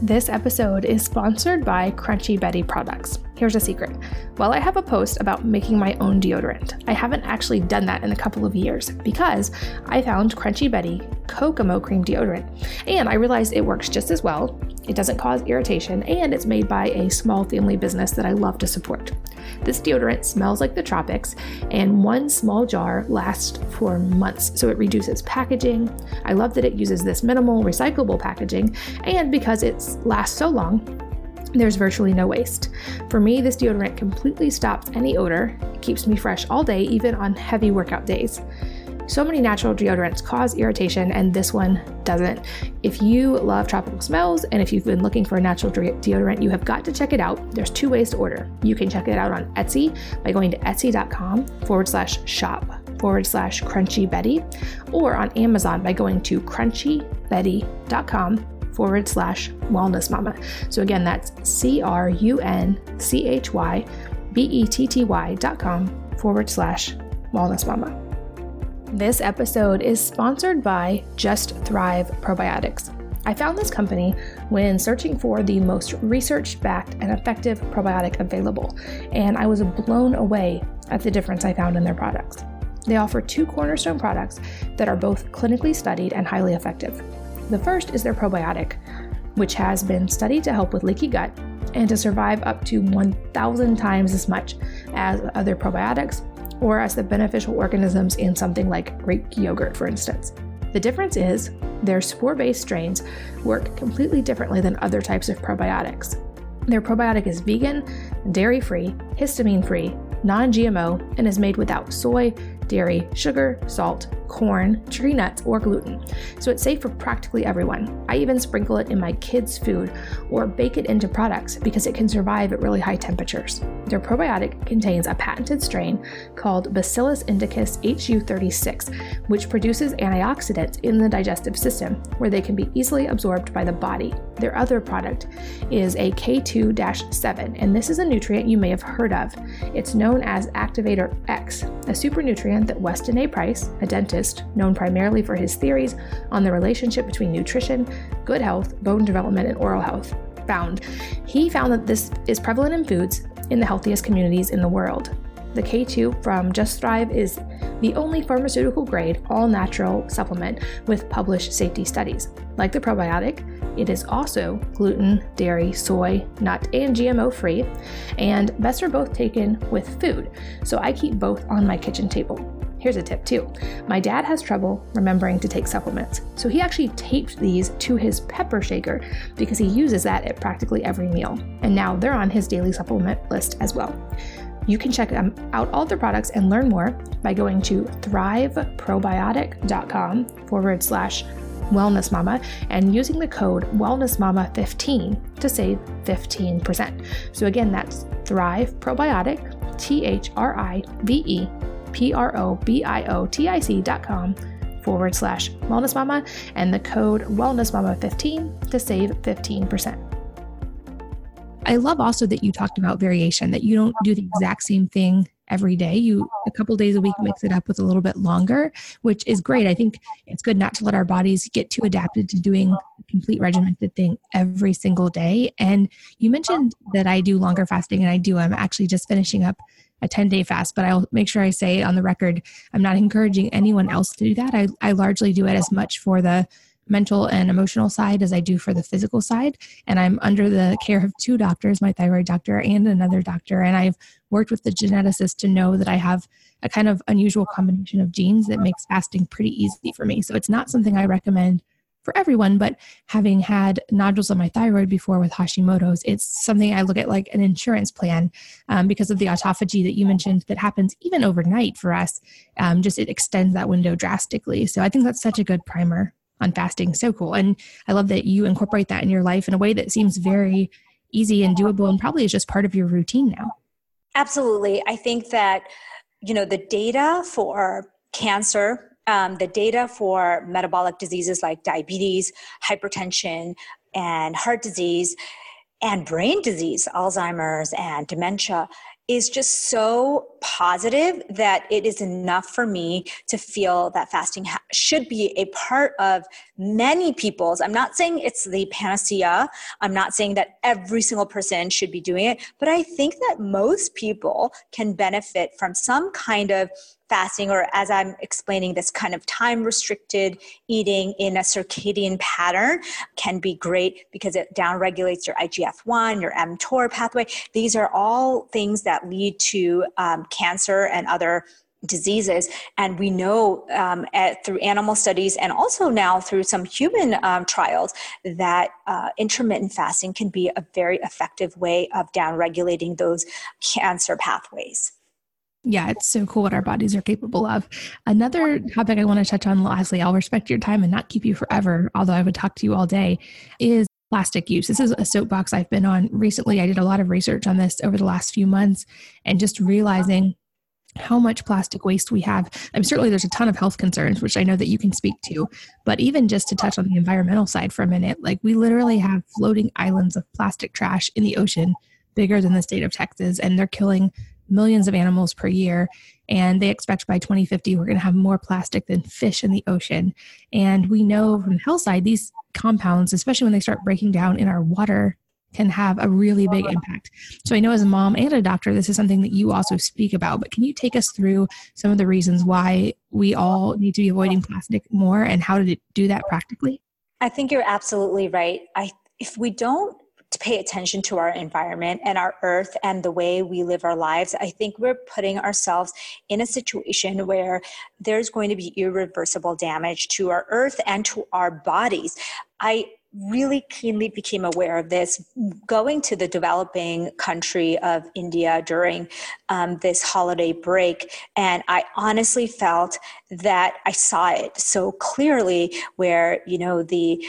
this episode is sponsored by Crunchy Betty products. Here's a secret. While I have a post about making my own deodorant, I haven't actually done that in a couple of years because I found Crunchy Betty Kokomo Cream Deodorant and I realized it works just as well it doesn't cause irritation, and it's made by a small family business that I love to support. This deodorant smells like the tropics, and one small jar lasts for months, so it reduces packaging. I love that it uses this minimal recyclable packaging, and because it lasts so long, there's virtually no waste. For me, this deodorant completely stops any odor, it keeps me fresh all day, even on heavy workout days. So many natural deodorants cause irritation, and this one doesn't. If you love tropical smells and if you've been looking for a natural deodorant, you have got to check it out. There's two ways to order. You can check it out on Etsy by going to etsy.com forward slash shop forward slash crunchy Betty, or on Amazon by going to crunchybetty.com forward slash wellness mama. So again, that's C R U N C H Y B E T T Y dot com forward slash wellness mama. This episode is sponsored by Just Thrive Probiotics. I found this company when searching for the most research backed and effective probiotic available, and I was blown away at the difference I found in their products. They offer two cornerstone products that are both clinically studied and highly effective. The first is their probiotic, which has been studied to help with leaky gut and to survive up to 1,000 times as much as other probiotics or as the beneficial organisms in something like Greek yogurt, for instance. The difference is their spore based strains work completely differently than other types of probiotics. Their probiotic is vegan, dairy free, histamine free, non GMO, and is made without soy, dairy, sugar, salt, corn, tree nuts, or gluten. So it's safe for practically everyone. I even sprinkle it in my kids' food or bake it into products because it can survive at really high temperatures. Their probiotic contains a patented strain called Bacillus indicus HU36, which produces antioxidants in the digestive system where they can be easily absorbed by the body. Their other product is a K2 7, and this is a nutrient you may have heard of. It's known as Activator X, a super nutrient that Weston A. Price, a dentist known primarily for his theories on the relationship between nutrition, good health, bone development, and oral health, found. He found that this is prevalent in foods in the healthiest communities in the world. The K2 from Just Thrive is the only pharmaceutical grade, all natural supplement with published safety studies. Like the probiotic, it is also gluten, dairy, soy, nut, and GMO free, and best are both taken with food, so I keep both on my kitchen table. Here's a tip too. My dad has trouble remembering to take supplements, so he actually taped these to his pepper shaker because he uses that at practically every meal. And now they're on his daily supplement list as well. You can check out all their products and learn more by going to thriveprobiotic.com forward slash wellness mama and using the code wellnessmama15 to save 15%. So again, that's Thrive Probiotic, T H R I V E P R O B I O T I C dot com forward slash wellness mama and the code wellness mama 15 to save 15%. I love also that you talked about variation, that you don't do the exact same thing every day. You a couple days a week oh. mix it up with a little bit longer, which is great. I think it's good not to let our bodies get too adapted to doing complete regimented thing every single day. And you mentioned oh. that I do longer fasting and I do. I'm actually just finishing up a 10 day fast, but I'll make sure I say on the record, I'm not encouraging anyone else to do that. I, I largely do it as much for the mental and emotional side as I do for the physical side. And I'm under the care of two doctors, my thyroid doctor and another doctor. And I've worked with the geneticist to know that I have a kind of unusual combination of genes that makes fasting pretty easy for me. So it's not something I recommend for everyone, but having had nodules on my thyroid before with Hashimoto's, it's something I look at like an insurance plan um, because of the autophagy that you mentioned that happens even overnight for us. Um, just it extends that window drastically. So I think that's such a good primer on fasting. So cool. And I love that you incorporate that in your life in a way that seems very easy and doable and probably is just part of your routine now. Absolutely. I think that, you know, the data for cancer, um, the data for metabolic diseases like diabetes, hypertension, and heart disease, and brain disease, Alzheimer's and dementia, is just so positive that it is enough for me to feel that fasting ha- should be a part of many people's. I'm not saying it's the panacea. I'm not saying that every single person should be doing it, but I think that most people can benefit from some kind of fasting or as i'm explaining this kind of time restricted eating in a circadian pattern can be great because it downregulates your igf-1 your mtor pathway. These are all things that lead to um, cancer and other diseases. And we know um, at, through animal studies and also now through some human um, trials that uh, intermittent fasting can be a very effective way of downregulating those cancer pathways yeah, it's so cool what our bodies are capable of. Another topic I want to touch on lastly, I'll respect your time and not keep you forever, although I would talk to you all day, is plastic use. This is a soapbox I've been on recently. I did a lot of research on this over the last few months and just realizing how much plastic waste we have. I'm certainly there's a ton of health concerns, which I know that you can speak to, but even just to touch on the environmental side for a minute, like we literally have floating islands of plastic trash in the ocean bigger than the state of Texas, and they're killing millions of animals per year. And they expect by 2050, we're going to have more plastic than fish in the ocean. And we know from the health side, these compounds, especially when they start breaking down in our water, can have a really big impact. So I know as a mom and a doctor, this is something that you also speak about, but can you take us through some of the reasons why we all need to be avoiding plastic more and how to do that practically? I think you're absolutely right. I if we don't to pay attention to our environment and our earth and the way we live our lives, I think we're putting ourselves in a situation where there's going to be irreversible damage to our earth and to our bodies. I really keenly became aware of this going to the developing country of India during um, this holiday break. And I honestly felt that I saw it so clearly where, you know, the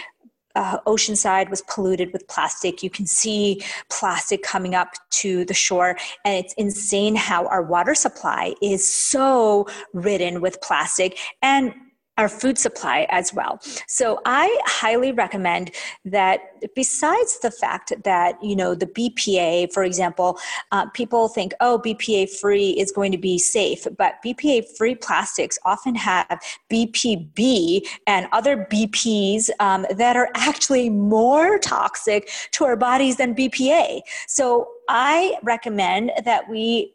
uh, oceanside was polluted with plastic. You can see plastic coming up to the shore, and it's insane how our water supply is so ridden with plastic. And our food supply as well. So I highly recommend that besides the fact that, you know, the BPA, for example, uh, people think, oh, BPA free is going to be safe, but BPA free plastics often have BPB and other BPs um, that are actually more toxic to our bodies than BPA. So I recommend that we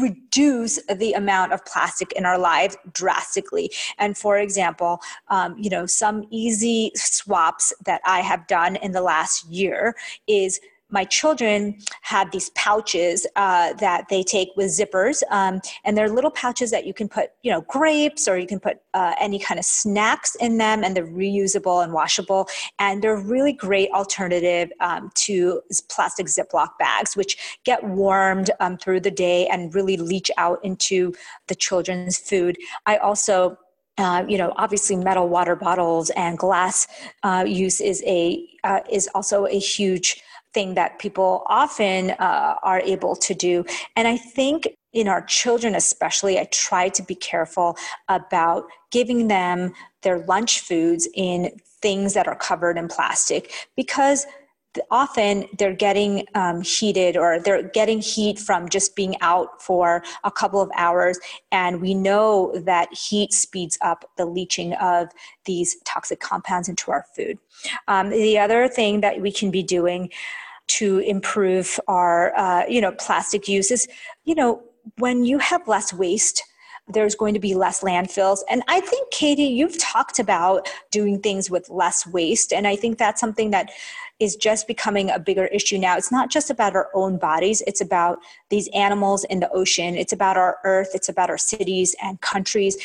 reduce the amount of plastic in our lives drastically. And for example, um, you know, some easy swaps that I have done in the last year is my children have these pouches uh, that they take with zippers um, and they're little pouches that you can put you know grapes or you can put uh, any kind of snacks in them and they're reusable and washable and they're really great alternative um, to plastic ziploc bags which get warmed um, through the day and really leach out into the children's food. I also uh, you know, obviously, metal water bottles and glass uh, use is a uh, is also a huge thing that people often uh, are able to do. And I think in our children, especially, I try to be careful about giving them their lunch foods in things that are covered in plastic because often they're getting um, heated or they're getting heat from just being out for a couple of hours. And we know that heat speeds up the leaching of these toxic compounds into our food. Um, the other thing that we can be doing to improve our uh, you know plastic uses. You know when you have less waste there's going to be less landfills. And i think katie you've talked about doing things with less waste. And i think that's something that is just becoming a bigger issue now. It's not just about our own bodies. It's about these animals in the ocean. It's about our earth. It's about our cities and countries.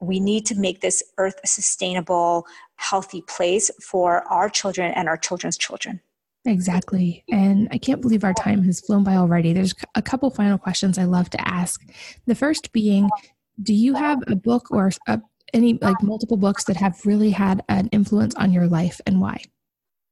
We need to make this earth a sustainable healthy place for our children and our children's children Exactly. And I can't believe our time has flown by already. There's a couple final questions I love to ask. The first being Do you have a book or a, any like multiple books that have really had an influence on your life and why?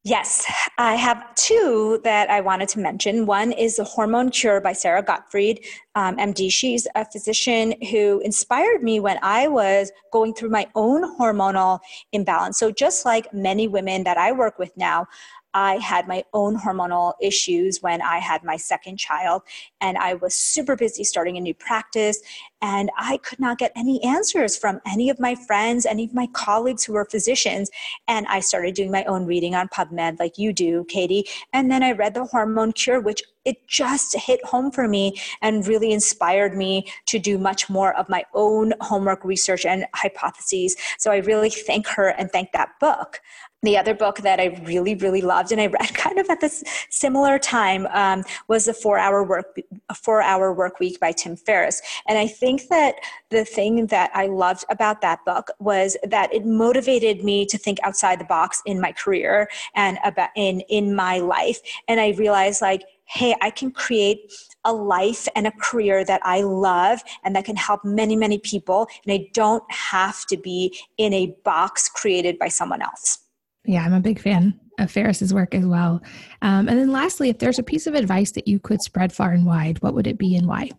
Yes, I have two that I wanted to mention. One is The Hormone Cure by Sara Gottfried, um, MD. She's a physician who inspired me when I was going through my own hormonal imbalance. So, just like many women that I work with now, I had my own hormonal issues when I had my second child, and I was super busy starting a new practice, and I could not get any answers from any of my friends, any of my colleagues who were physicians. And I started doing my own reading on PubMed, like you do, Katie. And then I read The Hormone Cure, which it just hit home for me and really inspired me to do much more of my own homework research and hypotheses. So I really thank her and thank that book the other book that I really, really loved, and I read kind of at this similar time, um, was the Four Hour Work Four Hour Work Week by Tim Ferriss. And I think that the thing that I loved about that book was that it motivated me to think outside the box in my career and about in in my life. And I realized, like, hey, I can create a life and a career that I love and that can help many, many people. And I don't have to be in a box created by someone else. Yeah, I'm a big fan of Ferriss's work as well. Um, and then lastly, if there's a piece of advice that you could spread far and wide, what would it be and why?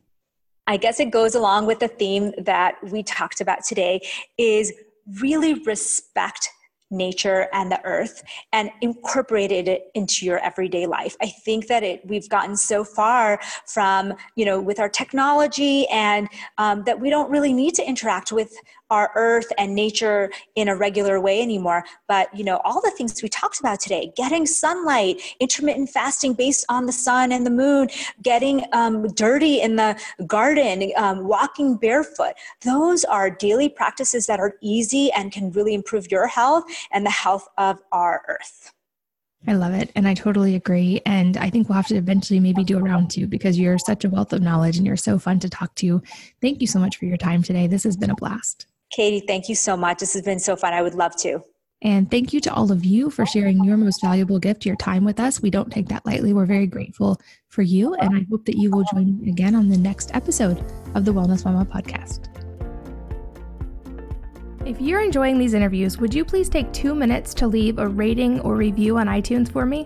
I guess it goes along with the theme that we talked about today is really respect nature and the earth and incorporated it into your everyday life. I think that it we've gotten so far from you know with our technology and um, that we don't really need to interact with our earth and nature in a regular way anymore but you know all the things we talked about today getting sunlight intermittent fasting based on the sun and the moon getting um, dirty in the garden um, walking barefoot those are daily practices that are easy and can really improve your health and the health of our earth I love it. And I totally agree. And I think we'll have to eventually maybe do a round two because you're such a wealth of knowledge and you're so fun to talk to. Thank you so much for your time today. This has been a blast. Katie, thank you so much. This has been so fun. I would love to. And thank you to all of you for sharing your most valuable gift, your time with us. We don't take that lightly. We're very grateful for you. And I hope that you will join me again on the next episode of the Wellness Mama podcast. If you're enjoying these interviews, would you please take two minutes to leave a rating or review on iTunes for me?